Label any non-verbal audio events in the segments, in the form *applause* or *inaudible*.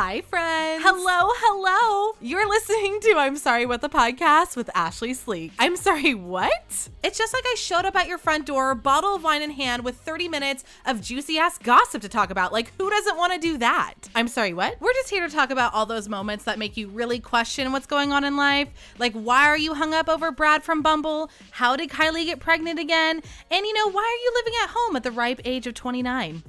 Hi, friends. Hello, hello. You're listening to I'm Sorry What the Podcast with Ashlee Sleek. I'm sorry, what? It's just like I showed up at your front door, bottle of wine in hand, with 30 minutes of juicy ass gossip to talk about. Like, who doesn't want to do that? I'm sorry, what? We're just here to talk about all those moments that make you really question what's going on in life. Like, why are you hung up over Brad from Bumble? How did Kylie get pregnant again? And, you know, why are you living at home at the ripe age of 29?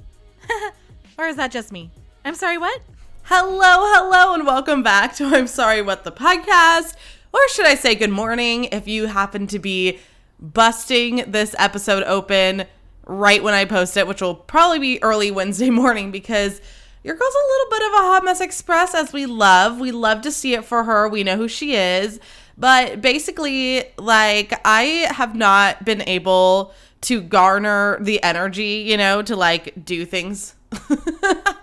*laughs* or is that just me? I'm sorry, what? Hello, hello, and welcome back to *laughs* I'm Sorry What the Podcast. Or should I say good morning if you happen to be busting this episode open right when I post it, which will probably be early Wednesday *laughs* morning because your girl's a little bit of a hot mess express as we love. We love to see it for her. We know who she is. But basically, like, I have not been able to garner the energy, you know, to like do things *laughs* uh,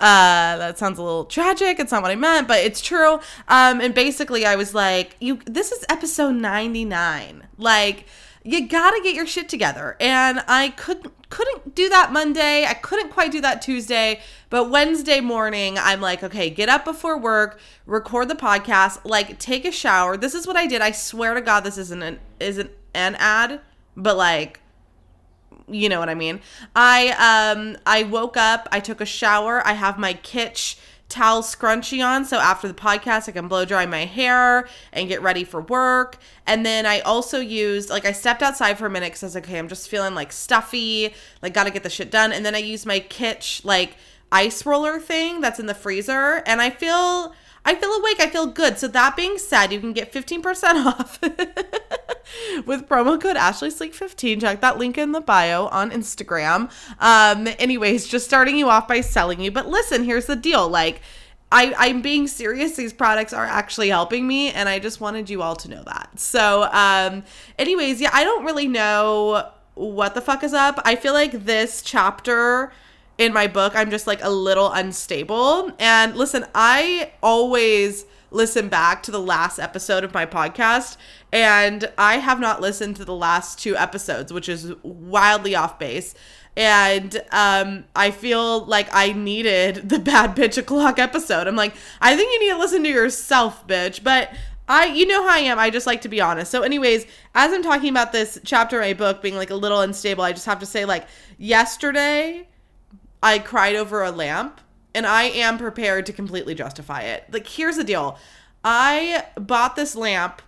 that sounds a little tragic. It's not what I meant, but it's true. Um, and basically, I was like, "You, this is episode ninety nine. Like, you gotta get your shit together." And I couldn't couldn't do that Monday. I couldn't quite do that Tuesday. But Wednesday morning, I'm like, okay, get up before work, record the podcast, like take a shower. This is what I did. I swear to God, this isn't an isn't an ad, but like you know what I mean. I um I woke up, I took a shower, I have my kitsch towel scrunchie on so after the podcast I can blow dry my hair and get ready for work. And then I also used like I stepped outside for a minute cuz I was like, okay, I'm just feeling like stuffy, like got to get the shit done. And then I used my kitsch like ice roller thing that's in the freezer and I feel I feel awake. I feel good. So that being said, you can get 15% *laughs* off with promo code Ashlee Sleek 15 Check that link in the bio on Instagram. Um, anyways, just starting you off by selling you. But listen, here's the deal. Like, I, I'm being serious. These products are actually helping me, and I just wanted you all to know that. So, um, anyways, yeah, I don't really know what the fuck is up. I feel like this chapter in my book, I'm just like a little unstable. And listen, I always listen back to the last episode of my podcast, and I have not listened to the last two episodes, which is wildly off base. And um, I feel like I needed *laughs* the bad bitch o'clock episode. I'm like, I think you need to listen to yourself, bitch. But I, you know how I am. I just like to be honest. So, anyways, as I'm talking about this chapter of my book being like a little unstable, I just have to say, like, yesterday I cried over a lamp and I am prepared to completely justify it. Like, here's the deal I bought this lamp.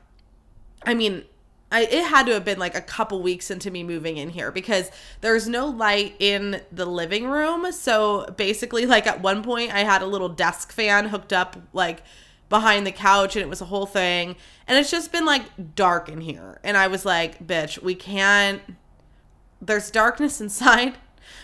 I mean, I, it had to have been like a couple weeks into me moving in here because there's no light in the living room. So basically, like at one point, I had a little desk fan hooked up like behind the couch and it was a whole thing. And it's just been like dark in here. And I was like, bitch, we can't. There's darkness *laughs* inside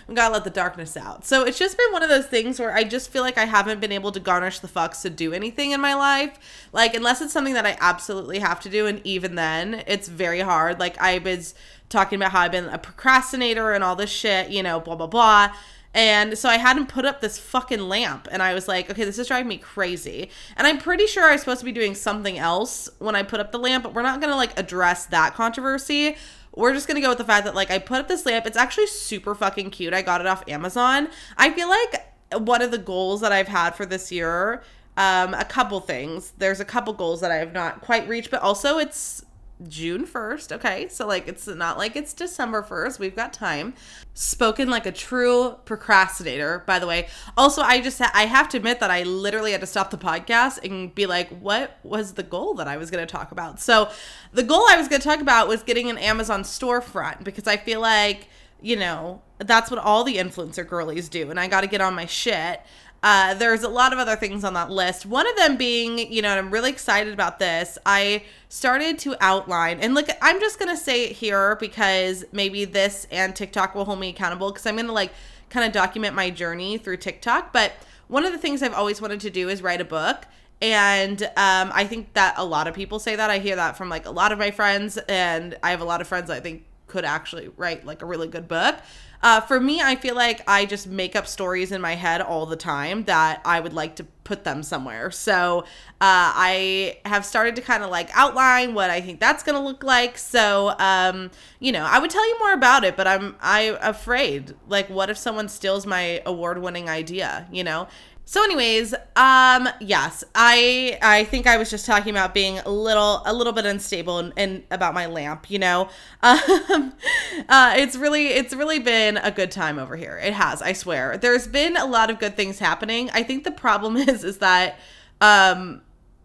we gotta let the darkness out. So it's just been one of those things where I just feel like I haven't been able to garnish the fucks to do anything in my life. Like, unless it's something that I absolutely have to do, and even then, it's very hard. Like, I was talking about how I've been a procrastinator and all this shit, you know, blah, blah, blah. And so I hadn't put up this fucking lamp. And I was like, okay, this is driving me crazy. And I'm pretty sure I was supposed to be doing something else when I put up the lamp, but we're not to like address that controversy we're just gonna go with the fact that like I put up this lamp. It's actually super fucking cute. I got it off Amazon. I feel like one of the goals that I've had for this year, um, a couple things. There's a couple goals that I have not quite reached, but also it's June 1st. Okay. So, like, it's not like it's December 1st. We've got time. Spoken like a true procrastinator, by the way. Also, I just, ha- I have to admit that I literally had to stop the podcast and be like, what was the goal that I was going to talk about? So, the goal I was going to talk about was getting an Amazon storefront because I feel like, you know, that's what all the influencer girlies do. And I got to get on my shit. Uh, there's a lot of other things on that list. One of them being, you know, and I'm really excited about this. I started to outline, and look, I'm just gonna say it here because maybe this and TikTok will hold me accountable because I'm gonna like kind of document my journey through TikTok. But one of the things I've always wanted to do is write a book. And um, I think that a lot of people say that. I hear that from like a lot of my friends, and I have a lot of friends I think could actually write like a really good book. Uh, for me, I feel like I just make up stories in my head all the time that I would like to put them somewhere. So uh, I have started to kind of like outline what I think that's going to look like. So um, you know, I would tell you more about it, but I'm I afraid. Like, what if someone steals my award-winning idea? You know, So anyways, um yes, I I think I was just talking about being a little a little bit unstable and, about my lamp, you know. *laughs* Um uh it's really it's really been a good time over here. It has, I swear. There's been a lot of good things happening. I think the problem *laughs* is is that um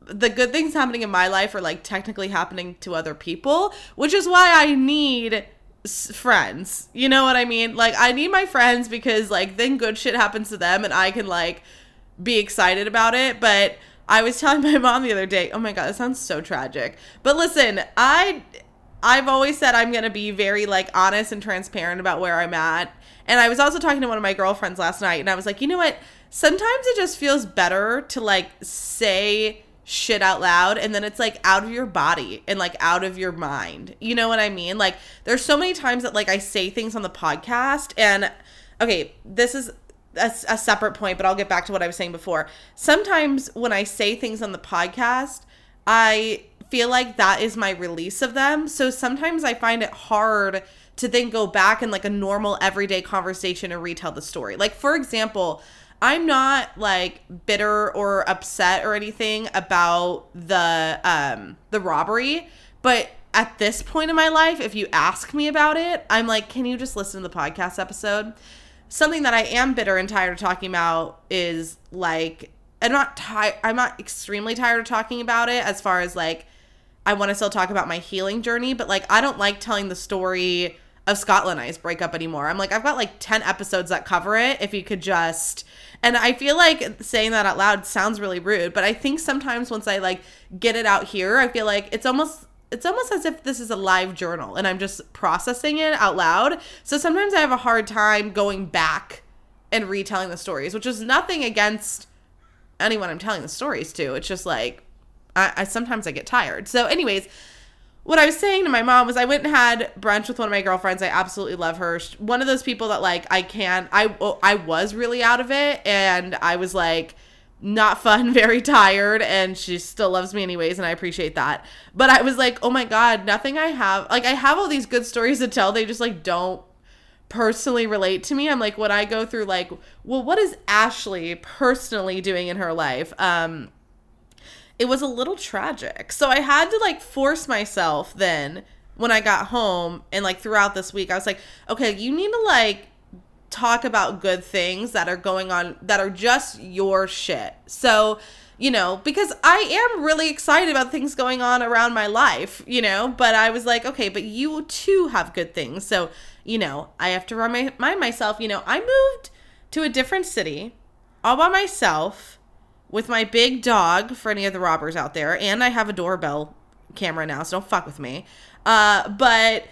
the good things happening in my life are like technically happening to other people, which is why I need friends. You know what I mean? Like I need my friends because like then good shit happens to them and I can like be excited about it, but I was telling *laughs* my mom the other day, "Oh my god, that sounds so tragic." But listen, I I've always said I'm going to be very like honest and transparent about where I'm at. And I was also talking to one of my girlfriends last night and I was like, "You know what? Sometimes it just feels better to like say shit out loud and then it's like out of your body and like out of your mind. You know what I mean? Like there's so many times that like I say things on the podcast and okay, this is a, a separate point, but I'll get back to what I was saying before. Sometimes when I say things on the podcast, I feel like that is my release of them. So sometimes I find it hard to then go back in like a normal everyday conversation and retell the story. Like for example, I'm not like bitter or upset or anything about the um the robbery, but at this point in my life, if you ask me about it, I'm like, can you just listen to the podcast episode? Something that I am bitter and tired of talking about is like I'm not tired I'm not extremely tired of talking about it as far as like I want to still talk about my healing journey, but like I don't like telling the story of Scotland and I's breakup anymore. I'm like, I've got like 10 episodes that cover it. If you could just, and I feel like saying that out loud sounds really rude, but I think sometimes once I like get it out here, I feel like it's almost, it's almost as if this is a live journal and I'm just processing it out loud. So sometimes I have a hard time going back and retelling the stories, which is nothing against anyone I'm telling the stories to. It's just like, I, I sometimes I get tired. So, anyways, what I was saying to my mom was I went and had brunch with one of my girlfriends. I absolutely love her. One of those people that like I can't. I oh, I was really out of it, and I was like not fun, *laughs* very tired, and she still loves me anyways, and I appreciate that. But I was like, oh my god, nothing I have. Like I have all these good stories to tell. They just like don't personally relate to me. I'm like, when I go through like, well, what is Ashlee personally doing in her life? Um it was a little tragic. So I had to like force myself then when I got home and like throughout this week, I was like, okay, you need to like talk about good things that are going on that are just your shit. So, you know, because I am really excited about things going on around my life, you know, but I was like, okay, but you too have good things. So, you know, I have to remind myself, you know, I moved to a different city all by myself with my big dog for any of the robbers out there, and I have a doorbell camera now, so don't fuck with me. Uh, but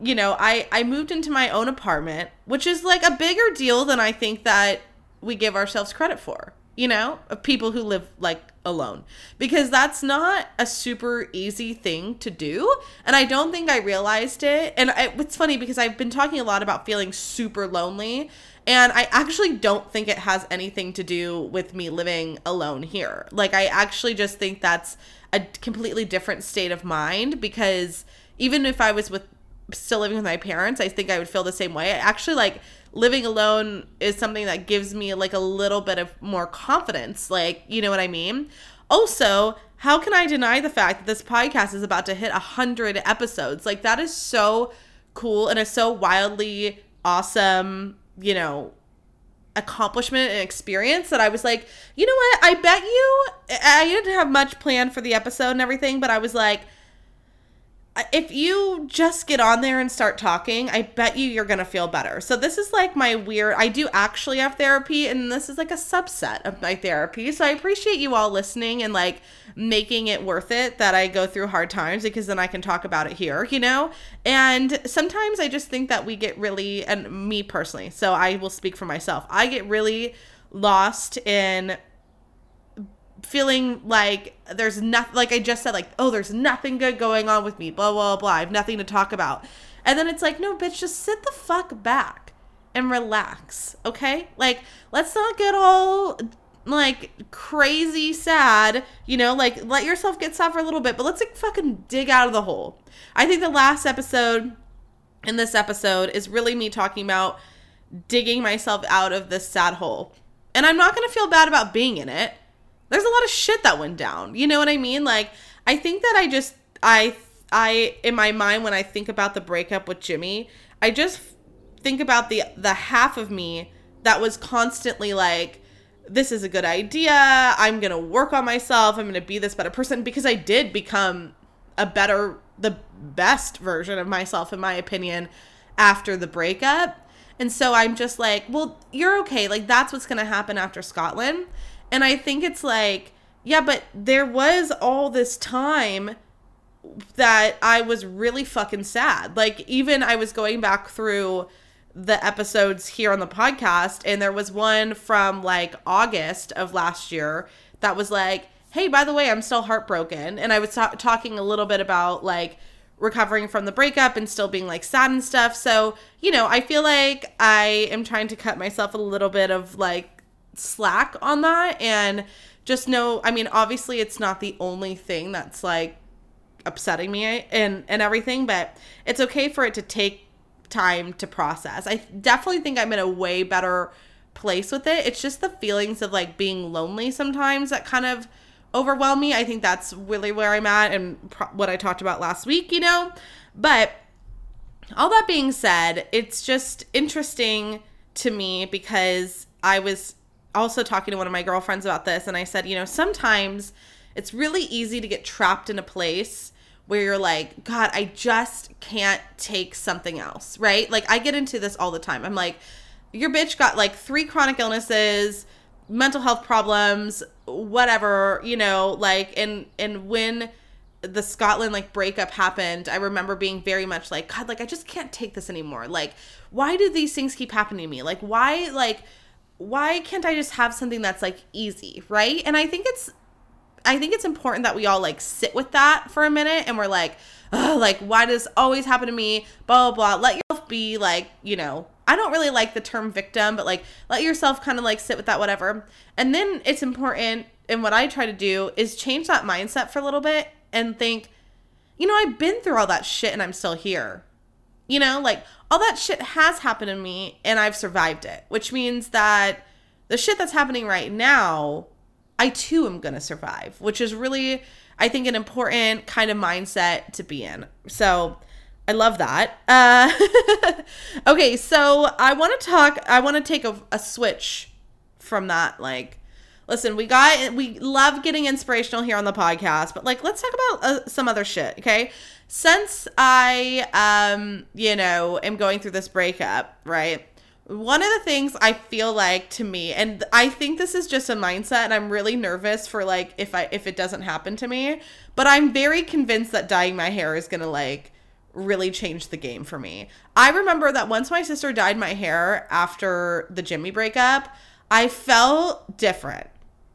you know, I I moved into my own apartment, which is like a bigger deal than I think that we give ourselves credit for. You know, of people who live like alone because that's not a super easy thing to do and i don't think i realized it and I, it's funny because i've been talking a lot about feeling super lonely and I actually don't think it has anything to do with me living alone here. Like, I actually just think that's a completely different state of mind because even if I was with still living with my parents, I think I would feel the same way. I actually like living alone is something that gives me like a little bit of more confidence. Like, you know what I mean? Also, how can I deny the fact that this podcast is about to hit a hundred episodes? Like that is so cool and is so wildly awesome you know, accomplishment and experience that I was like, you know what? I bet you I didn't have much planned for the episode and everything, but I was like, if you just get on there and start talking, I bet you you're going to feel better. So this is like my weird I do actually have therapy and this is like a subset of my therapy. So I appreciate you all listening and like making it worth it that I go through hard times because then I can talk about it here, you know? And sometimes I just think that we get really and me personally. So I will speak for myself. I get really lost in feeling like there's nothing like I just said like oh there's nothing good going on with me blah blah blah I have nothing to talk about. And then it's like no bitch just sit the fuck back and relax okay? Like let's not get all like crazy sad you know? Like let yourself get sad for a little bit but let's like fucking dig out of the hole. I think the last episode in this episode is really me talking about digging myself out of this sad hole. And I'm not going to feel bad about being in it. There's a lot of shit that went down. You know what I mean? Like I think that I just I I in my mind when I think about the breakup with Jimmy, I just think about the the half of me that was constantly like this is a good idea. I'm going to work on myself. I'm going to be this better person because I did become a better the best version of myself in my opinion after the breakup. And so I'm just like, well, you're okay. Like that's what's going to happen after Scotland. And I think it's like, yeah, but there was all this time that I was really fucking sad. Like even I was going back through the episodes here on the podcast and there was one from like August of last year that was like, "Hey, by the way, I'm still heartbroken." And I was ta- talking a little bit about like recovering from the breakup and still being like sad and stuff. So, you know, I feel like I am trying to cut myself a little bit of like slack on that and just know, I mean, obviously it's not the only thing that's like upsetting me and and everything, but it's okay for it to take time to process. I definitely think I'm in a way better place with it. It's just the feelings of like being lonely sometimes that kind of overwhelm me. I think that's really where I'm at and pro- what I talked about last week, you know? But all that being said, it's just interesting to me because I was also talking to one of my girlfriends about this and I said, you know, sometimes it's really easy to get trapped in a place where you're like, God, I just can't take something else, right? Like, I get into this all the time. I'm like, your bitch got like three chronic illnesses, mental health problems, whatever, you know, like, and, and when, the Scotland like breakup happened, I remember being very much like, God, like I just can't take this anymore. Like, why do these things keep happening to me? Like, why, like, why can't I just have something that's like easy, right? And I think it's I think it's important that we all like sit with that for a minute and we're like, like, why does always happen to me? Blah, blah, blah. Let yourself be like, you know, I don't really like the term victim, but like, let yourself kind of like sit with that, whatever. And then it's important. And what I try to do is change that mindset for a little bit and think, you know, I've been through all that shit and I'm still here. You know, like all that shit has happened to me and I've survived it, which means that the shit that's happening right now I too am going to survive, which is really, I think, an important kind of mindset to be in. So I love that. Uh, *laughs* okay, so I want to talk, I want to take a, a switch from that. Like, listen, we got, we love getting inspirational here on the podcast, but like, let's talk about uh, some other shit, okay? Since I, um, you know, am going through this breakup, right? one of the things I feel like to me, and I think this is just a mindset, and I'm really nervous for like if I if it doesn't happen to me, but I'm very convinced that dyeing my hair is gonna like really change the game for me. I remember that once my sister dyed my hair after the Jimmy breakup, I felt different.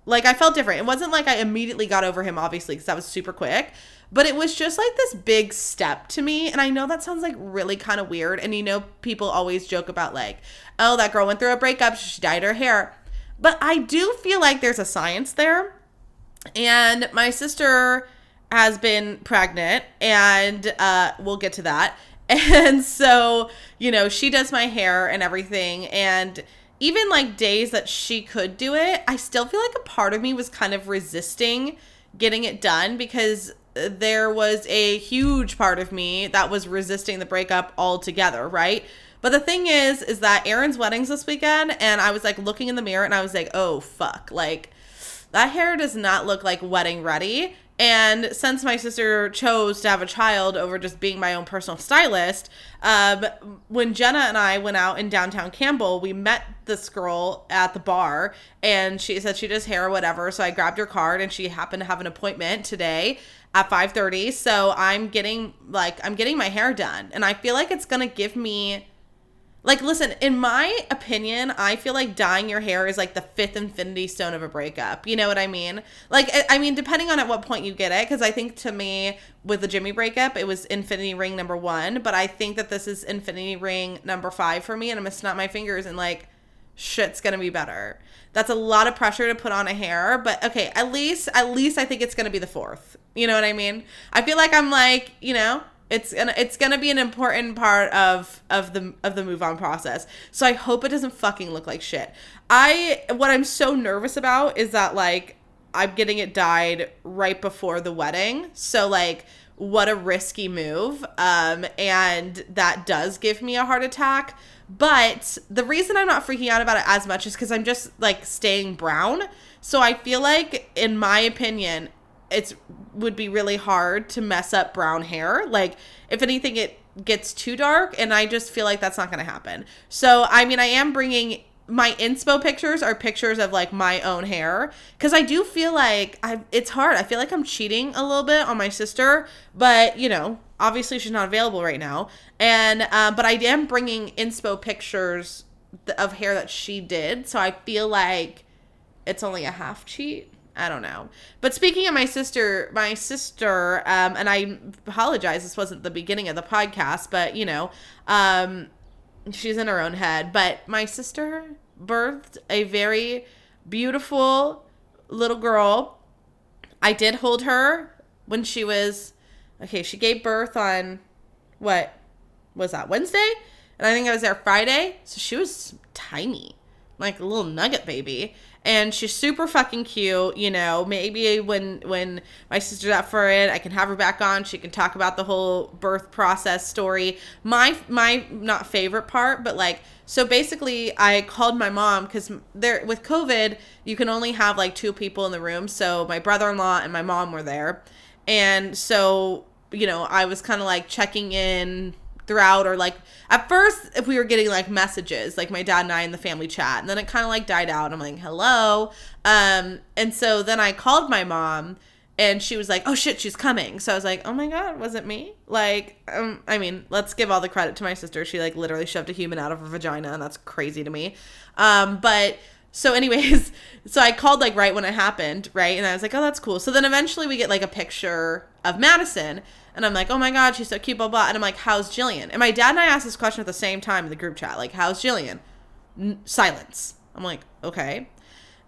Like I felt different. It wasn't like I immediately got over him, obviously, because that was super quick. But it was just like this big step to me. And I know that sounds like really kind of weird. And you know, people always joke about like, oh, that girl went through a breakup, she dyed her hair. But I do feel like there's a science there. And my sister has been pregnant, and uh, we'll get to that. *laughs* And so, you know, she does my hair and everything. And even like days that she could do it, I still feel like a part of me was kind of resisting getting it done because there was a huge part of me that was resisting the breakup altogether, right? But the thing is, is that Aaron's wedding's this weekend, and I was like looking in the mirror and I was like, oh fuck, like that hair does not look like wedding ready. And since my sister chose to have a child over just being my own personal stylist, um, when Jenna and I went out in downtown Campbell, we met this girl at the bar and she said she does hair or whatever. So I grabbed her card and she happened to have an appointment today at 5:30. So I'm getting like I'm getting my hair done and I feel like it's going to give me like, listen, in my opinion, I feel like dyeing your hair is like the fifth infinity stone of a breakup. You know what I mean? Like, I mean, depending on at what point you get it, because I think to me, with the Jimmy breakup, it was infinity ring number one, but I think that this is infinity ring number five for me, and I'm gonna snap my fingers and like, shit's gonna be better. That's a lot of pressure to put on a hair, but okay, at least, at least I think it's gonna be the fourth. You know what I mean? I feel like I'm like, you know, It's gonna it's gonna be an important part of of the of the move on process. So I hope it doesn't fucking look like shit. I what I'm so nervous about is that like I'm getting it dyed right before the wedding. So like what a risky move. Um and that does give me a heart attack. But the reason I'm not freaking out about it as much is because I'm just like staying brown. So I feel like, in my opinion, it's would be really hard to mess up brown hair. Like, if anything, it gets too dark, and I just feel like that's not going to happen. So, I mean, I am bringing my inspo pictures are pictures of like my own hair because I do feel like I it's hard. I feel like I'm cheating a little bit on my sister, but you know, obviously she's not available right now. And uh, but I am bringing inspo pictures of hair that she did, so I feel like it's only a half cheat. I don't know. But speaking of my sister, my sister, um, and I apologize, this wasn't the beginning of the podcast, but you know, um, she's in her own head. But my sister birthed a very beautiful little girl. I did hold her when she was okay, she gave birth on what was that, Wednesday? And I think I was there Friday. So she was tiny, like a little nugget baby. And she's super fucking cute you know. Maybe when when my sister's up for it i can have her back on. She can talk about the whole birth process story. My my not favorite part but like so basically i called my mom because there with covid you can only have like two people in the room. So my brother-in-law and my mom were there. And so you know i was kind of like checking in throughout or like at first if we were getting like messages like my dad and i in the family chat and then it kind of like died out. I'm like hello? Um and so then i called my mom and she was like oh shit she's coming. So i was like oh my god was it me? Like um i mean let's give all the credit to my sister. She like literally shoved a human out of her vagina and that's crazy to me. Um but so anyways *laughs* so i called like right when it happened right? And i was like oh that's cool. So then eventually we get like a picture of madison and I'm like, oh my God, she's so cute, blah, blah. And I'm like, how's Jillian? And my dad and I asked this question at the same time in the group chat, like, how's Jillian? N- silence. I'm like, okay.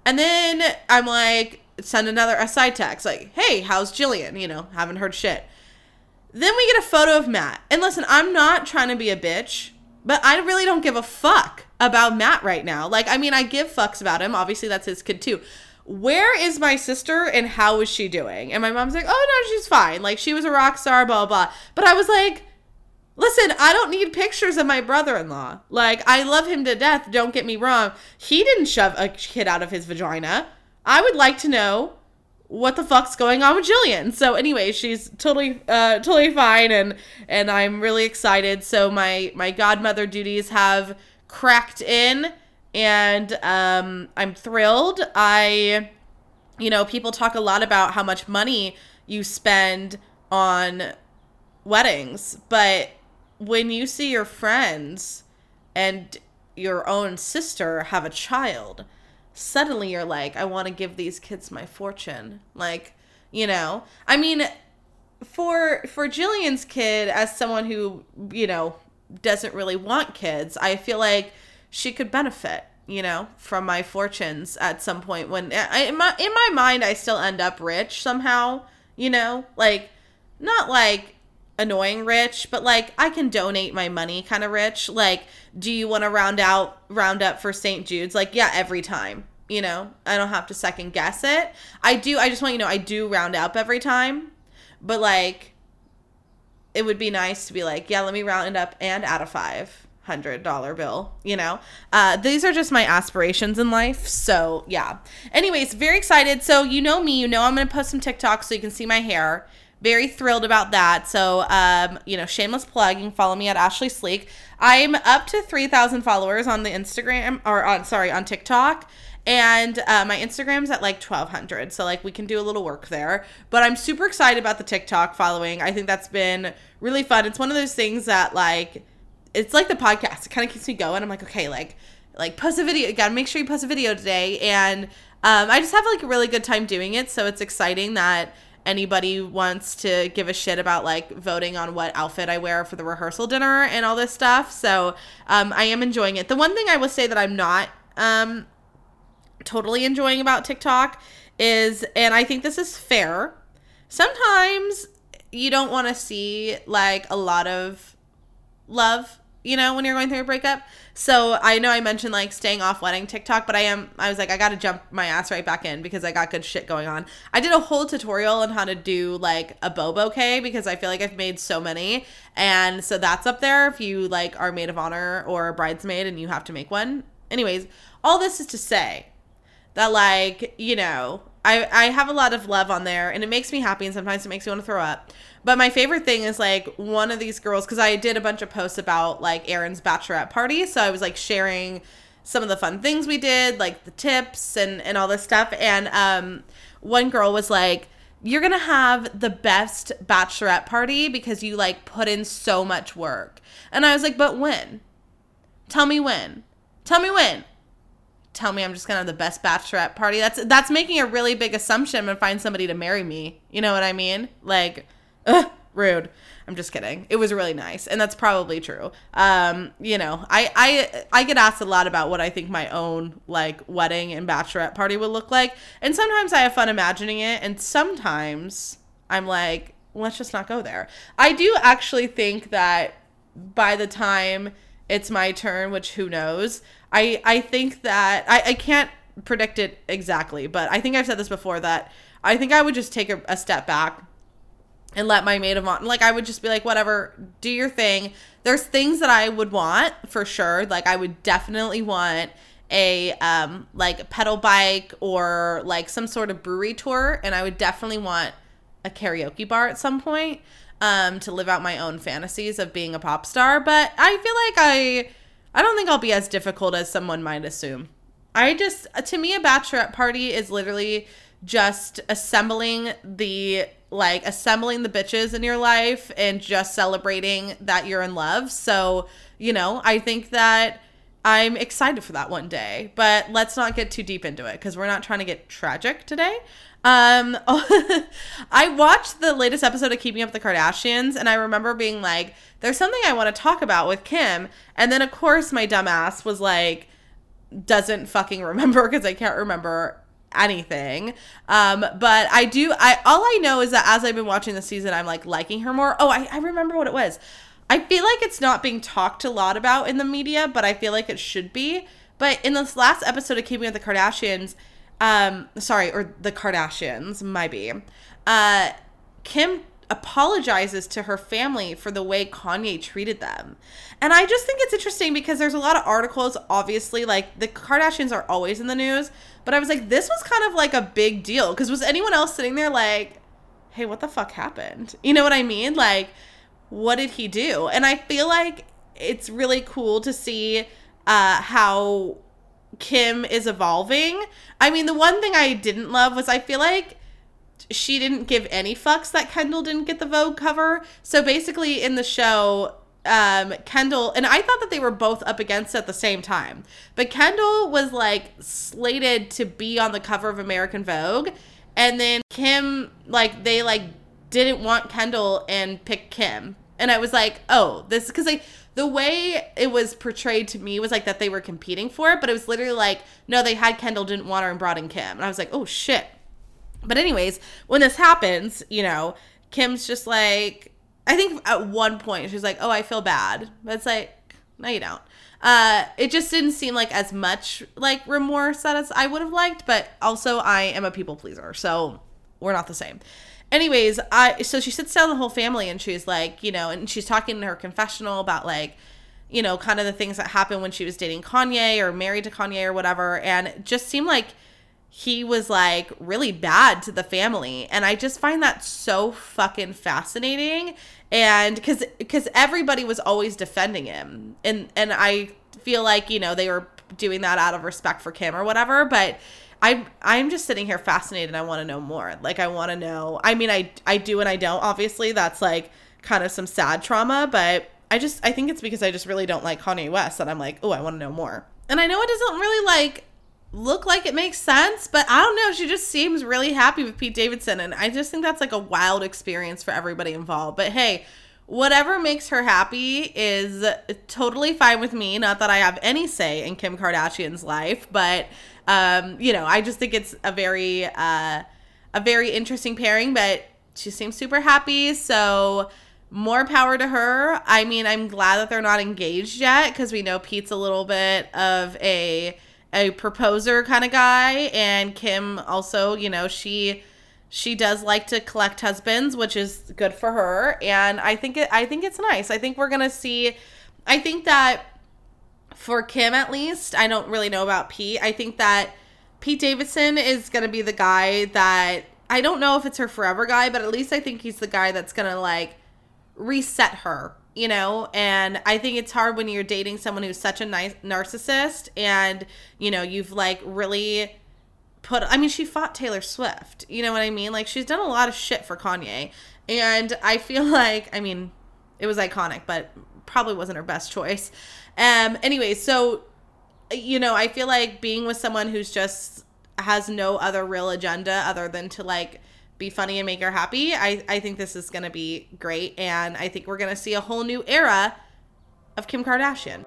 And then I'm like, send another a side text, like, hey, how's Jillian? You know, haven't heard shit. Then we get a photo of Matt. And listen, I'm not trying to be a bitch, but I really don't give a fuck about Matt right now. Like, I mean, I give fucks about him. Obviously, that's his kid too where is my sister and how is she doing? And my mom's like, oh no, she's fine. Like she was a rock star, blah, blah. But I was like, listen, I don't need pictures of my brother in law. Like, I love him to death, don't get me wrong. He didn't shove a kid out of his vagina. I would like to know what the fuck's going on with Jillian. So anyway, she's totally uh totally fine and and I'm really excited. So my my godmother duties have cracked in and um, I'm thrilled. I, you know, people talk a lot about how much money you spend on weddings, but when you see your friends and your own sister have a child, suddenly you're like, I want to give these kids my fortune. Like, you know, I mean, for for Jillian's kid, as someone who you know doesn't really want kids, I feel like she could benefit you know from my fortunes at some point when eh, I, in my in my mind I still end up rich somehow you know? Like not like annoying rich but like I can donate my money kind of rich. Like do you want to round out round up for St. Jude's? Like yeah every time you know? I don't have to second guess it. I do I just want you know I do round up every time but like it would be nice to be like yeah let me round up and add a 5 hundred dollar bill you know? Uh these are just my aspirations in life so yeah. Anyways very excited. So you know me you know i'm gonna post some tiktok so you can see my hair. Very thrilled about that. So um you know shameless plug you can follow me at ashlee sleek. I'm up to 3000 followers on the instagram or on sorry on tiktok. And uh, my instagram's at like 1200 so like we can do a little work there. But i'm super excited about the tiktok following. I think that's been really fun. It's one of those things that like it's like the podcast. It kind of keeps me going. I'm like, okay, like like post a video. Gotta make sure you post a video today. And um, I just have like a really good time doing it. So it's exciting that anybody wants to give a shit about like voting on what outfit I wear for the rehearsal dinner and all this stuff. So um, I am enjoying it. The one thing I will say that I'm not um, totally enjoying about TikTok is, and I think this is fair, sometimes you don't want to see like a lot of love you know, when you're going through a breakup. So I know I mentioned like staying off wedding TikTok, but I am I was like I got to jump my ass right back in because I got good shit going on. I did a whole tutorial on how to do like a bow bouquet because I feel like I've made so many. And so that's up there if you like are maid of honor or a bridesmaid and you have to make one. Anyways, all this is to say that like, you know, I I have a lot of love on there and it makes me happy and sometimes it makes me want to throw up. But my favorite thing is like one of these girls cuz I did a bunch of posts about like Aaron's bachelorette party, so I was like sharing some of the fun things we did, like the tips and and all this stuff and um one girl was like you're to have the best bachelorette party because you like put in so much work. And I was like, "But when? Tell me when. Tell me when." tell me I'm just gonna have the best bachelorette party. That's that's making a really big assumption and find somebody to marry me. You know what I mean? Like, ugh, rude. I'm just kidding. It was really nice, and that's probably true. Um, you know, I I I get asked a lot about what I think my own like wedding and bachelorette party would look like, and sometimes I have fun imagining it, and sometimes I'm like, let's just not go there. I do actually think that by the time it's my turn, which who knows, I I think that I, I can't predict it exactly, but I think I've said this before that I think I would just take a, a step back and let my maid of honor like I would just be like, whatever, do your thing. There's things that I would want for sure. Like I would definitely want a um like pedal bike or like some sort of brewery tour and I would definitely want a karaoke bar at some point um to live out my own fantasies of being a pop star, but I feel like I I don't think I'll be as difficult as someone might assume. I just, to me, a bachelorette party is literally just assembling the like assembling the bitches in your life and just celebrating that you're in love. So, you know, I think that I'm excited for that one day, but let's not get too deep into it because we're not trying to get tragic today. Um, *laughs* I watched the latest episode of Keeping Up with the Kardashians, and I remember being like, "There's something I want to talk about with Kim," and then of course my dumbass was like, doesn't fucking remember because I can't remember anything. Um, but I do. I all I know is that as I've been watching the season, I'm like liking her more. Oh, I, I remember what it was. I feel like it's not being talked a lot about in the media, but I feel like it should be. But in this last episode of Keeping with the Kardashians um sorry or the kardashians might be uh kim apologizes to her family for the way kanye treated them. And i just think it's interesting because there's a lot of articles obviously like the kardashians are always in the news but i was like this was kind of like a big deal because was anyone else sitting there like hey what the fuck happened? *laughs* You know what i mean? Like what did he do? And i feel like it's really cool to see uh how Kim is evolving. I mean, the one thing I didn't love was I feel like she didn't give any fucks that Kendall didn't get the Vogue cover. So basically, in the show, um, Kendall and I thought that they were both up against at the same time, but Kendall was like slated to be on the cover of American Vogue, and then Kim like they like didn't want Kendall and picked Kim, and I was like, oh, this because like the way it was portrayed to me was like that they were competing for it, but it was literally like, no, they had Kendall, didn't want her, and brought in Kim. And I was like, oh shit. But, anyways, when this happens, you know, Kim's just like, I think at one point she's like, oh, I feel bad. But it's like, no, you don't. Uh, it just didn't seem like as much like remorse that as I would have liked, but also I am a people pleaser, so we're not the same anyways, I so she sits down the whole family and she's like, you know, and she's talking in her confessional about like, you know, kind of the things that happened when she was dating Kanye or married to Kanye or whatever, and just seemed like he was like really bad to the family and i just find that so fucking fascinating and because because everybody was always defending him and and i feel like you know they were doing that out of respect for kim or whatever but I'm I'm just sitting here fascinated. I want to know more. Like I want to know. I mean, I I do and I don't. Obviously, that's like kind of some sad trauma, but I just I think it's because I just really don't like Kanye West that I'm like, oh, I want to know more. And I know it doesn't really like look like it makes sense, but I don't know. She just seems really happy with Pete Davidson, and I just think that's like a wild experience for everybody involved. But hey, whatever makes her happy is totally fine with me. Not that I have any say in Kim Kardashian's life, but um, you know, I just think it's a very uh, a very interesting pairing. But she seems super happy. So more power to her. I mean, I'm glad that they're not engaged yet because we know Pete's a little bit of a a proposer kind of guy, and Kim also, you know, she she does like to collect husbands, which is good for her. And I think it I think it's nice. I think we're gonna see. I think that for Kim at least, I don't really know about Pete. I think that Pete Davidson is gonna be the guy that I don't know if it's her forever guy, but at least I think he's the guy that's gonna like reset her, you know? And I think it's hard when you're dating someone who's such a nice narcissist and, you know, you've like really put I mean, she fought Taylor Swift. You know what I mean? Like she's done a lot of shit for Kanye. And I feel *laughs* like I mean, it was iconic, but probably wasn't her best choice. Um anyway, so you know, I feel like being with someone who's just has no other real agenda other than to like be funny and make her happy. I, I think this is going to be great. And I think we're going to see a whole new era of Kim Kardashian.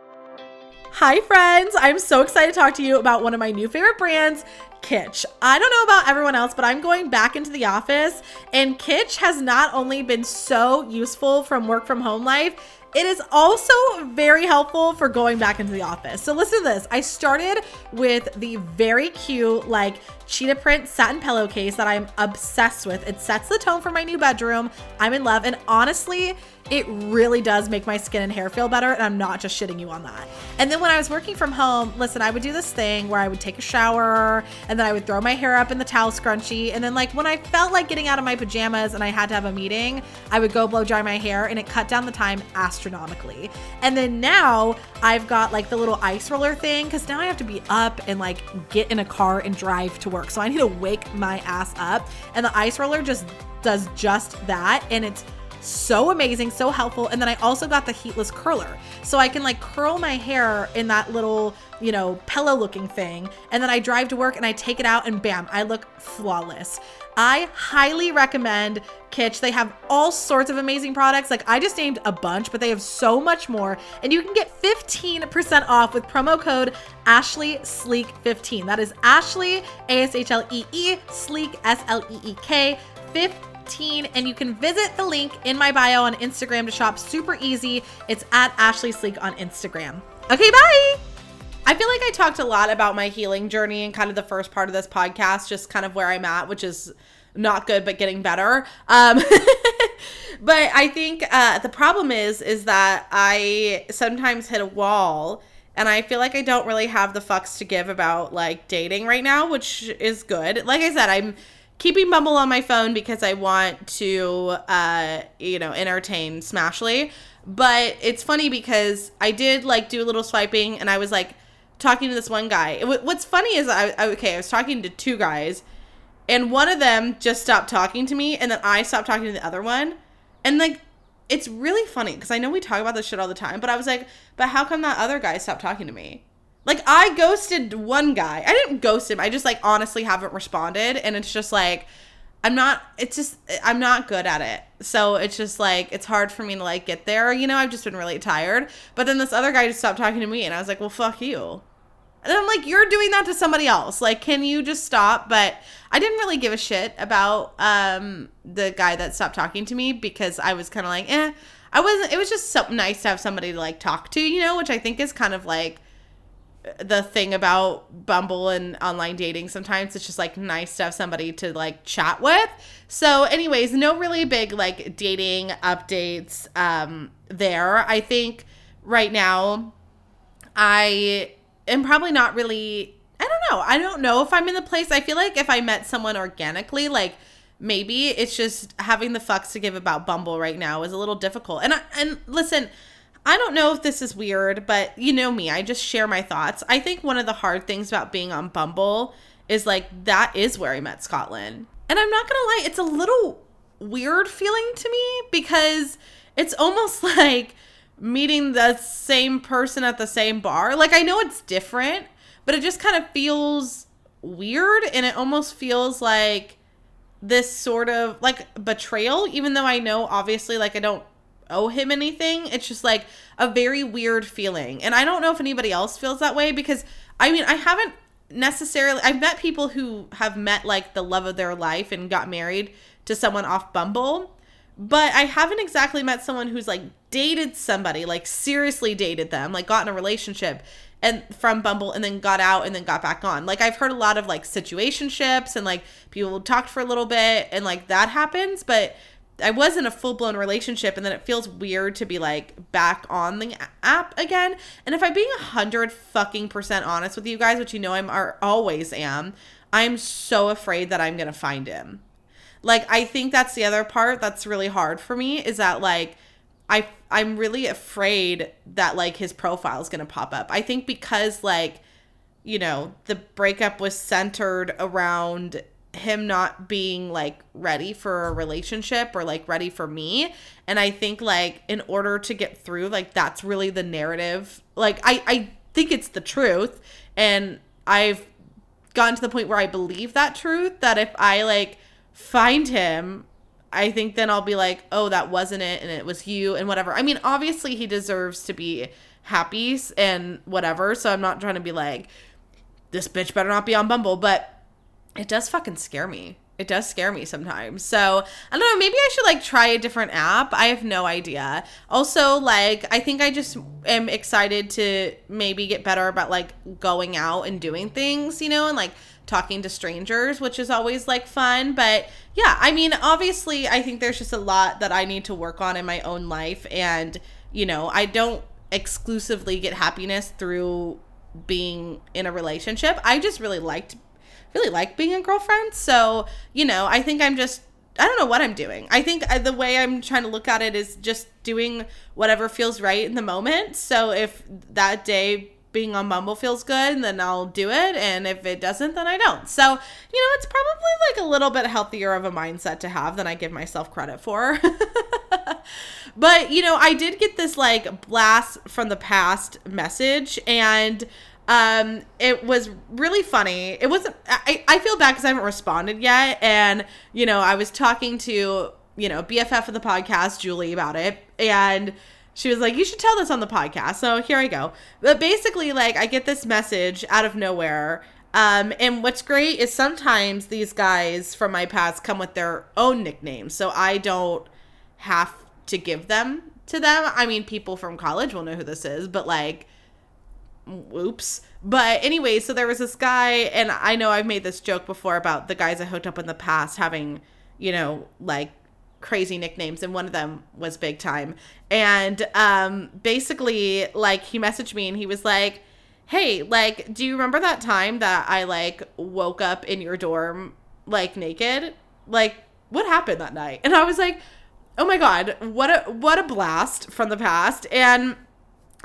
Hi, friends. I'm so excited to talk to you about one of my new favorite brands, Kitsch. I don't know about everyone else, but I'm going back into the office, and Kitsch has not only been so useful from work from home life, it is also very helpful for going back into the office. So listen to this. I started with the very cute, like cheetah print satin pillowcase that I'm obsessed with. It sets the tone for my new bedroom. I'm in love. And honestly, it really does make my skin and hair feel better. And I'm not just shitting you on that. And then when I was working from home, listen, I would do this thing where I would take a shower and then I would throw my hair up in the towel scrunchie. And then, like, when I felt like getting out of my pajamas and I had to have a meeting, I would go blow dry my hair and it cut down the time astronomically. And then now I've got like the little ice roller thing because now I have to be up and like get in a car and drive to work. So I need to wake my ass up. And the ice roller just does just that. And it's so amazing, so helpful. And then I also got the heatless curler. So I can like curl my hair in that little, you know, pillow looking thing. And then I drive to work and I take it out and bam, I look flawless. I highly recommend Kitsch. They have all sorts of amazing products. Like I just named a bunch, but they have so much more. And you can get 15% off with promo code Ashlee Sleek 15. That is Ashlee, A S H L E E, Sleek, S L E E K, 15 and you can visit the link in my bio on Instagram to shop super easy. It's at Ashlee Sleek on Instagram. Okay, bye. I feel like I talked a lot about my healing journey and kind of the first part of this podcast, just kind of where I'm at, which is not good but getting better. Um, *laughs* but I think uh, the problem is is that I sometimes hit a wall and I feel like I don't really have the fucks to give about like dating right now, which is good. Like I said, I'm keeping Bumble on my phone because I want to uh, you know, entertain Smashly. But it's funny because I did like do a little swiping and I was like talking to this one guy. What's funny is I, I okay, I was talking to two guys, and one of them just stopped talking to me, and then I stopped talking to the other one, and like it's really funny because I know we talk about this shit all the time, but I was like, but how come that other guy stopped talking to me? Like I ghosted one guy. I didn't ghost him. I just like honestly haven't responded, and it's just like. I'm not it's just I'm not good at it. So it's just like it's hard for me to like get there, you know, I've just been really tired. But then this other guy just stopped talking to me and I was like, "Well, fuck you." And I'm like, "You're doing that to somebody else. Like, can you just stop?" But I didn't really give a shit about um the guy that stopped talking to me because I was kind of like, "Eh." I wasn't it was just so nice to have somebody to like talk to, you know, which I think is kind of like the thing about Bumble and online dating. Sometimes it's just like nice to have somebody to like chat with. So, anyways, no really big like dating updates um, there. I think right now I am probably not really. I don't know. I don't know if I'm in the place. I feel like if I met someone organically, like maybe it's just having the fucks to give about Bumble right now is a little difficult. And I, and listen, I don't know if this is weird, but you know me, I just share my thoughts. I think one of the hard things about being on Bumble is like that is where I met Scotland. And I'm not gonna lie, it's a little weird feeling to me because it's almost *laughs* like meeting the same person at the same bar. Like I know it's different, but it just kind of feels weird and it almost feels like this sort of like betrayal even though I know obviously like I don't owe him anything. It's just like a very weird feeling. And I don't know if anybody else feels that way because I mean, I haven't necessarily I've met people who have met like the love of their life and got married to someone off Bumble, but I haven't exactly met someone who's like dated somebody, like seriously dated them, like got in a relationship and from Bumble and then got out and then got back on. Like I've heard a lot of like situationships and like people talked for a little bit and like that happens, but I was in a full blown relationship, and then it feels weird to be like back on the app again. And if I'm being a hundred fucking percent honest with you guys, which you know I'm are, always am, I'm so afraid that I'm gonna find him. Like I think that's the other part that's really hard for me is that like I I'm really afraid that like his profile is gonna pop up. I think because like you know the breakup was centered around him not being like ready for a relationship or like ready for me. And i think like in order to get through like that's really the narrative. Like i i think it's the truth. And i've gotten to the point where i believe that truth that if i like find him i think then i'll be like oh that wasn't it and it was you and whatever. I mean obviously he deserves to be happy and whatever. So i'm not trying to be like this bitch better not be on bumble but it does fucking scare me. It does scare me sometimes. So I don't know. Maybe I should like try a different app. I have no idea. Also, like, I think I just am excited to maybe get better about like going out and doing things, you know, and like talking to strangers, which is always like fun. But yeah, I mean, obviously, I think there's just a lot that I need to work on in my own life. And, you know, I don't exclusively get happiness through being in a relationship. I just really liked really like being a girlfriend. So, you know, I think I'm just I don't know what I'm doing. I think uh, the way I'm trying to look at it is just doing whatever feels right in the moment. So if that day being on Bumble feels good, then I'll do it. And if it doesn't, then I don't. So, you know, it's probably like a little bit healthier of a mindset to have than I give myself credit for. *laughs* but, you know, I did get this like blast from the past message and um, it was really funny. It wasn't. I, I feel bad because I haven't responded yet, and you know, I was talking to you know BFF of the podcast, Julie, about it, and she was like, "You should tell this on the podcast." So here I go. But basically, like, I get this message out of nowhere. Um, and what's great is sometimes these guys from my past come with their own nicknames, so I don't have to give them to them. I mean, people from college will know who this is, but like Oops. But anyway, so there was this guy, and I know I've made this joke before about the guys I hooked up in the past having, you know, like crazy nicknames, and one of them was Big Time. And um, basically, like, he messaged me and he was like, Hey, like, do you remember that time that I like woke up in your dorm like naked? Like, what happened that night? And I was like, Oh my god, what a what a blast from the past. And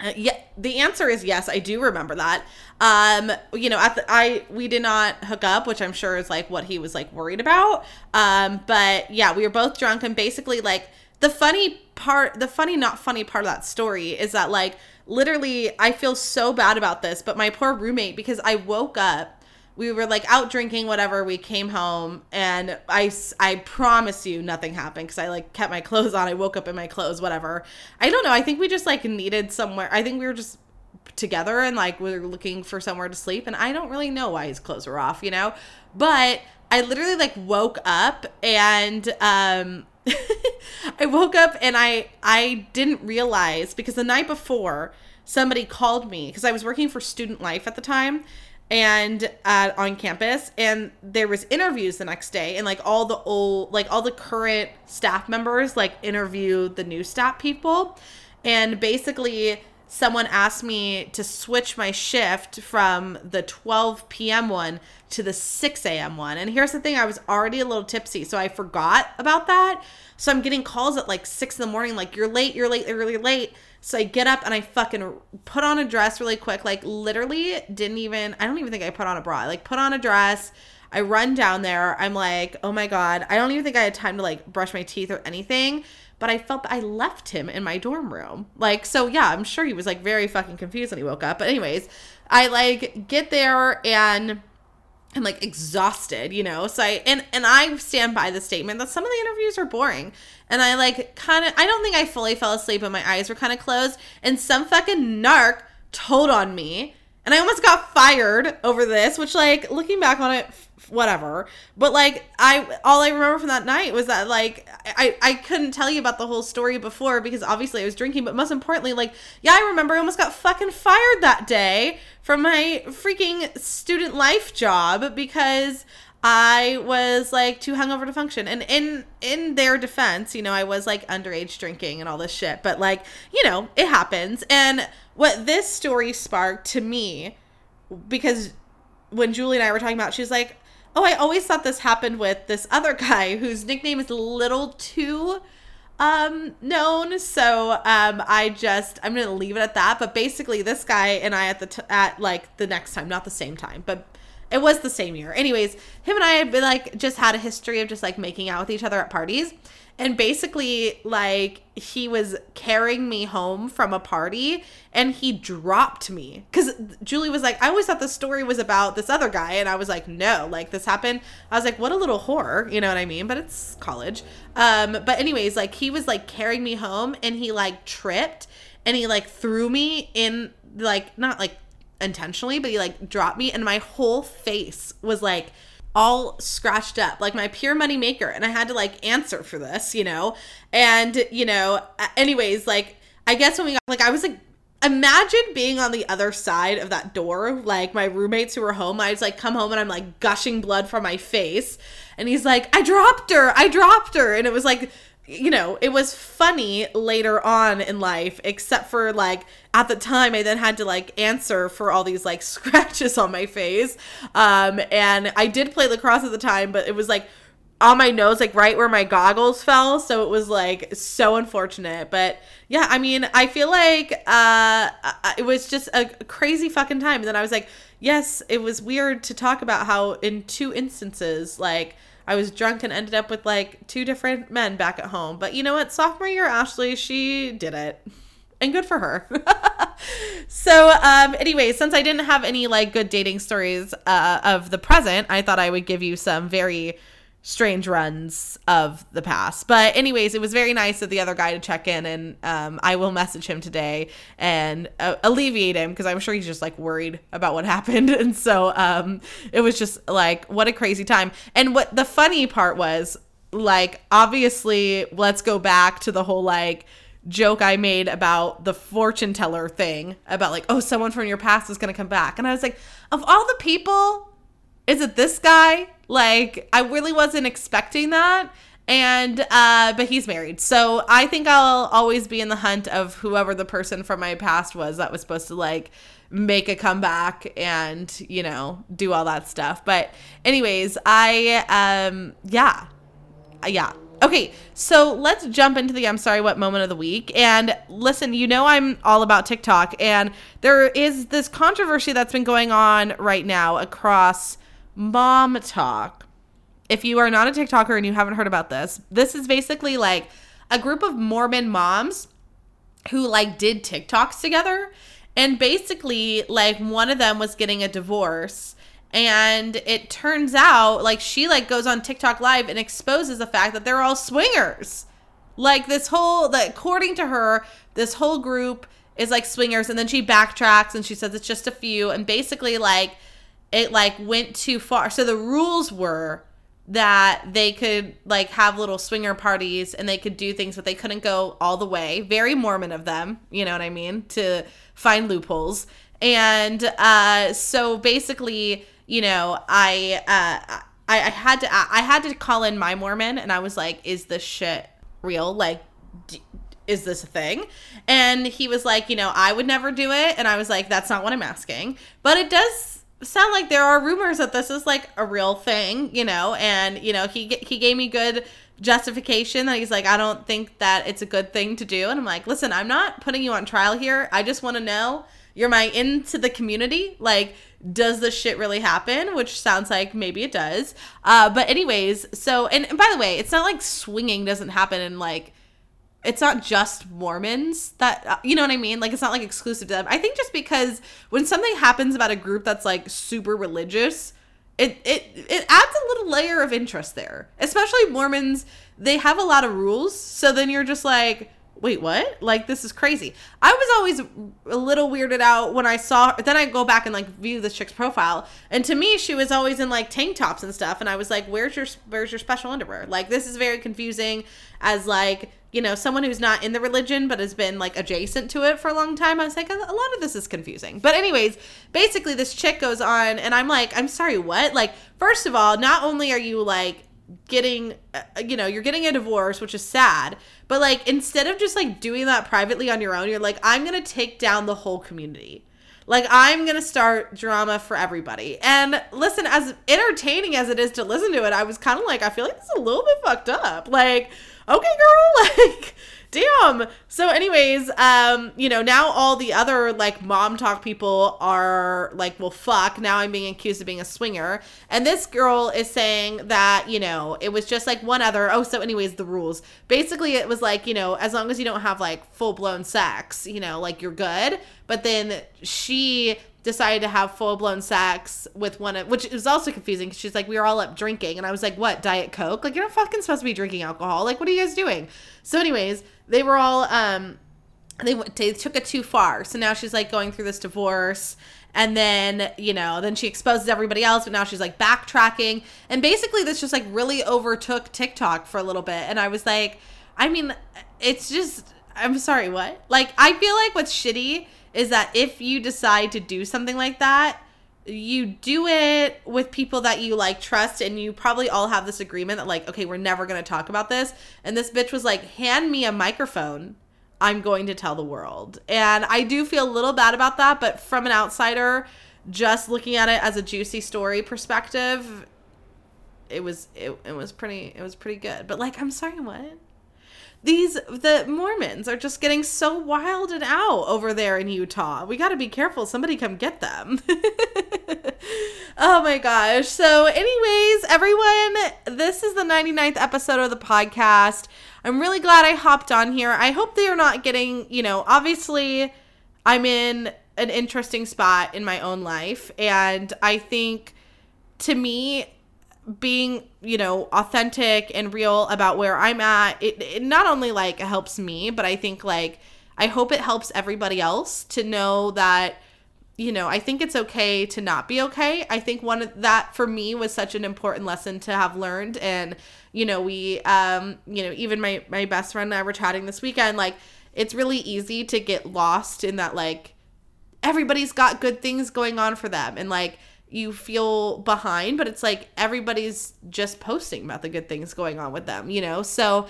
uh, yeah, the answer is yes. I do remember that. Um, you know, at the, I we did not hook up, which I'm sure is like what he was like worried about. Um, but yeah, we were both drunk and basically like the funny part, the funny not funny part of that story is that like literally I feel so bad about this, but my poor roommate because I woke up we were like out drinking whatever we came home and i i promise you nothing happened because i like kept my clothes on i woke up in my clothes whatever. I don't know i think we just like needed somewhere i think we were just together and like we were looking for somewhere to sleep and i don't really know why his clothes were off you know? But i literally like woke up and um *laughs* i woke up and i i didn't realize because the night before somebody called me because i was working for student life at the time and uh, on campus and there was interviews the next day and like all the old like all the current staff members like interviewed the new staff people. And basically someone asked me to switch my shift from the 12 p.m one to the 6 a.m one and here's the thing i was already a little tipsy so i forgot about that so i'm getting calls at like 6 in the morning like you're late you're late you're really late so I get up and I fucking put on a dress really quick. Like literally didn't even I don't even think I put on a bra. I like put on a dress. I run down there. I'm like, "Oh my god. I don't even think I had time to like brush my teeth or anything." But I felt I left him in my dorm room. Like so yeah, I'm sure he was like very fucking confused when he woke up. But anyways, I like get there and I'm like exhausted, you know. So I and and I stand by the statement that some of the interviews are boring. And I like kind of I don't think I fully fell asleep but my eyes were kind of closed and some fucking narc told on me and I almost got fired over this, which like looking back on it whatever. But like I all I remember from that night was that like I I couldn't tell you about the whole story before because obviously I was drinking, but most importantly like yeah, I remember I almost got fucking fired that day from my freaking student life job because I was like too hungover to function. And in in their defense, you know, I was like underage drinking and all this shit, but like, you know, it happens. And what this story sparked to me because when Julie and I were talking about, she's like, Oh, I always thought this happened with this other guy whose nickname is a little too um known so um i just i'm gonna leave it at that but basically this guy and i at the t- at like the next time not the same time but it was the same year. Anyways him and i had been like just had a history of just like making out with each other at parties. And basically like he was carrying me home from a party and he dropped me. Because julie was like i always thought the story was about this other guy. And i was like no like this happened. I was like what a little horror. you know what i mean? But it's college. Um but anyways like he was like carrying me home and he like tripped and he like threw me in like not like intentionally but he like dropped me and my whole face was like all scratched up, like my pure money maker. And I had to like answer for this, you know? And, you know, anyways, like, I guess when we got, like, I was like, imagine being on the other side of that door. Like, my roommates who were home, I was like, come home and I'm like gushing blood from my face. And he's like, I dropped her. I dropped her. And it was like, you know, it was funny later on in life, except for like at the time I then had to like answer for all these like *laughs* scratches on my face. Um, and I did play lacrosse at the time, but it was like on my nose, like right where my goggles fell. So it was like so unfortunate. But yeah, I mean, I feel like uh, it was just a crazy fucking time. And then I was like, yes, it was weird to talk about how in two instances, like, I was drunk and ended up with like two different men back at home. But you know what? Sophomore year, Ashlee, she did it. And good for her. *laughs* so, um, anyway, since I didn't have any like good dating stories uh, of the present, I thought I would give you some very strange runs of the past. But anyways, it was very nice of the other guy to check in, and um, I will message him today and uh, alleviate him because I'm sure he's just like worried about what *laughs* happened. And so um, it was just like what a crazy time. And what the funny part was, like, obviously, let's go back to the whole like joke I made about the fortune teller thing about like, oh, someone from your past is gonna come back, and I was like, of all the people is it this guy? Like, I really wasn't expecting that. And, uh, but he's married. So I think I'll always be in the hunt of whoever the person from my past was that was supposed to, like, make a comeback and, you know, do all that stuff. But, anyways, I, um, yeah. Yeah. Okay, so let's jump into the I'm sorry what moment of the week. And listen, you know I'm all about TikTok and there is this controversy that's been going on right now across MomTok. If you are not a TikToker and you haven't heard about this, this is basically like a group of Mormon moms who like did TikToks together. And basically, like one of them was getting a divorce and it turns out like she like goes on TikTok live and exposes the fact that they're all swingers. Like this whole that according to her, this whole group is like swingers and then she backtracks and she says it's just a few and basically like it like went too far. So the rules were that they could like have little swinger parties and they could do things but they couldn't go all the way. Very Mormon of them, you know what I mean, to find loopholes. And uh so basically, you know, I uh I, had to I had to call in my Mormon and I was like, is this shit real? Like d- is this a thing? And he was like, you know, I would never do it. And I was like, that's not what I'm asking. But it does sound like there are rumors that this is like a real thing, you know, and you know, he he gave me good justification that he's like I don't think that it's a good thing to do and I'm like, "Listen, I'm not putting you on trial here. I just want to know you're my into the community. Like does this shit really happen? Which sounds like maybe it does. Uh, but anyways, so and, and by the way, it's not like swinging doesn't happen in like it's not just Mormons that uh, you know what I mean. Like it's not like exclusive to them. I think just because when something happens about a group that's like super religious, it it it adds a little layer of interest there. Especially Mormons, they have a lot of rules. So then you're just like, wait, what? Like, this is crazy. I was always a little weirded out when I saw, then I go back and like view this chick's profile. And to me, she was always in like tank tops and stuff. And I was like, where's your, where's your special underwear? Like, this is very confusing as like, you know, someone who's not in the religion but has been like adjacent to it for a long time. I was like, a lot of this is confusing. But, anyways, basically, this chick goes on, and I'm like, I'm sorry, what? Like, first of all, not only are you like, getting uh, you know you're getting a divorce which is sad but like instead of just like doing that privately on your own you're like i'm gonna take down the whole community like i'm gonna start drama for everybody. And listen as entertaining as it is to listen to it i was kind of like i feel like this is a little bit fucked up. Like okay girl *laughs* like damn. So anyways um you know now all the other like MomTok people are like well fuck now i'm being accused of being a swinger. And this girl is saying that you know it was just like one other oh so anyways the rules. Basically it was like you know as long as you don't have like full-blown sex you know like you're good. But then she decided to have full blown sex with one of, which is also confusing because she's like, we were all up drinking. And I was like, what, Diet Coke? Like, you're not fucking supposed to be drinking alcohol. Like, what are you guys doing? So, anyways, they were all, um, they, they took it too far. So now she's like going through this divorce. And then, you know, then she exposes everybody else, but now she's like backtracking. And basically, this just like really overtook TikTok for a little bit. And I was like, I mean, it's just, I'm sorry, what? Like, I feel like what's shitty is that if you decide to do something like that, you do it with people that you like trust and you probably all have this agreement that like okay we're never going to talk about this. And this bitch was like hand me a microphone. I'm going to tell the world. And i do feel a little bad about that but from an outsider just looking at it as a juicy story perspective it was it, it was pretty it was pretty good. But like i'm sorry what these the Mormons are just getting so wilded out over there in Utah. We got to be careful. Somebody come get them. *laughs* oh my gosh. So anyways, everyone, this is the 99th episode of the podcast. I'm really glad I hopped on here. I hope they are not getting, you know, obviously I'm in an interesting spot in my own life and I think to me being you know authentic and real about where i'm at it, it not only like helps me but i think like i hope it helps everybody else to know that you know i think it's okay to not be okay. I think one of that for me was such an important lesson to have learned. And you know we um you know even my my best friend and i were chatting this weekend like it's really easy to get lost in that like everybody's got good things going on for them. And like you feel behind, but it's like everybody's just posting about the good things going on with them, you know? So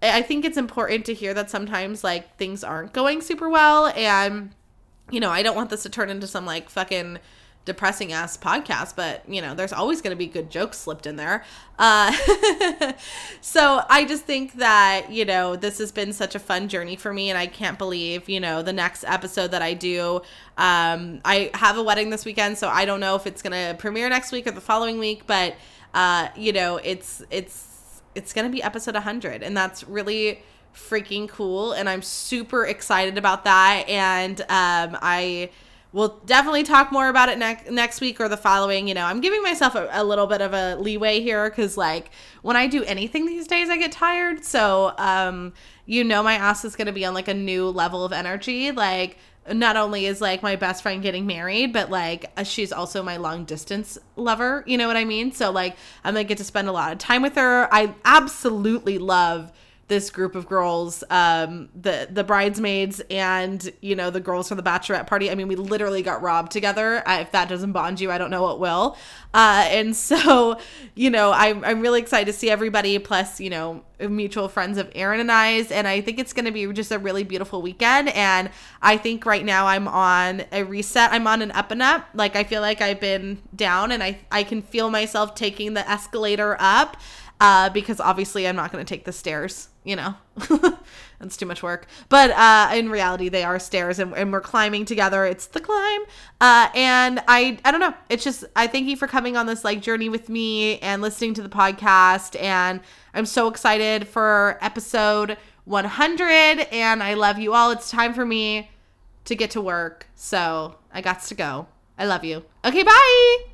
I think it's important to hear that sometimes like things aren't going super well. And, you know, I don't want this to turn into some like fucking depressing ass podcast, but you know, there's always going to be good jokes slipped in there. Uh, *laughs* so I just think that, you know, this has been such a fun journey for me. And I can't believe, you know, the next episode that I do, um, I have a wedding this weekend. So I don't know if it's going to premiere next week or the following week, but, uh, you know, it's, it's, it's going to be episode 100. And that's really freaking cool. And I'm super excited about that. And, um, I, we'll definitely talk more about it next next week or the following. You know, I'm giving myself a, a little bit of a leeway here because like when I do anything these days, I get tired. So, um, you know, my ass is gonna be on like a new level of energy. Like, not only is like my best friend getting married, but like uh, she's also my long distance lover. You know what I mean? So like I'm gonna get to spend a lot of time with her. I absolutely love this group of girls, um, the the bridesmaids and you know the girls from the bachelorette party. I mean, we literally got robbed together. If that doesn't bond you, I don't know what will. Uh, and so, you know, I'm I'm really excited to see everybody. Plus, you know, mutual friends of Aaron and I's, and I think it's going to be just a really beautiful weekend. And I think right now I'm on a reset. I'm on an up and up. Like I feel like I've been down, and I I can feel myself taking the escalator up uh, because obviously I'm not going to take the stairs, you know. *laughs* That's too much work. But uh, in reality, they are stairs and, and we're climbing together. It's the climb. Uh, and I, I don't know. It's just, I thank you for coming on this like journey with me and listening to the podcast. And I'm so excited for episode 100. And I love you all. It's time for me to get to work. So I got to go. I love you. Okay, bye.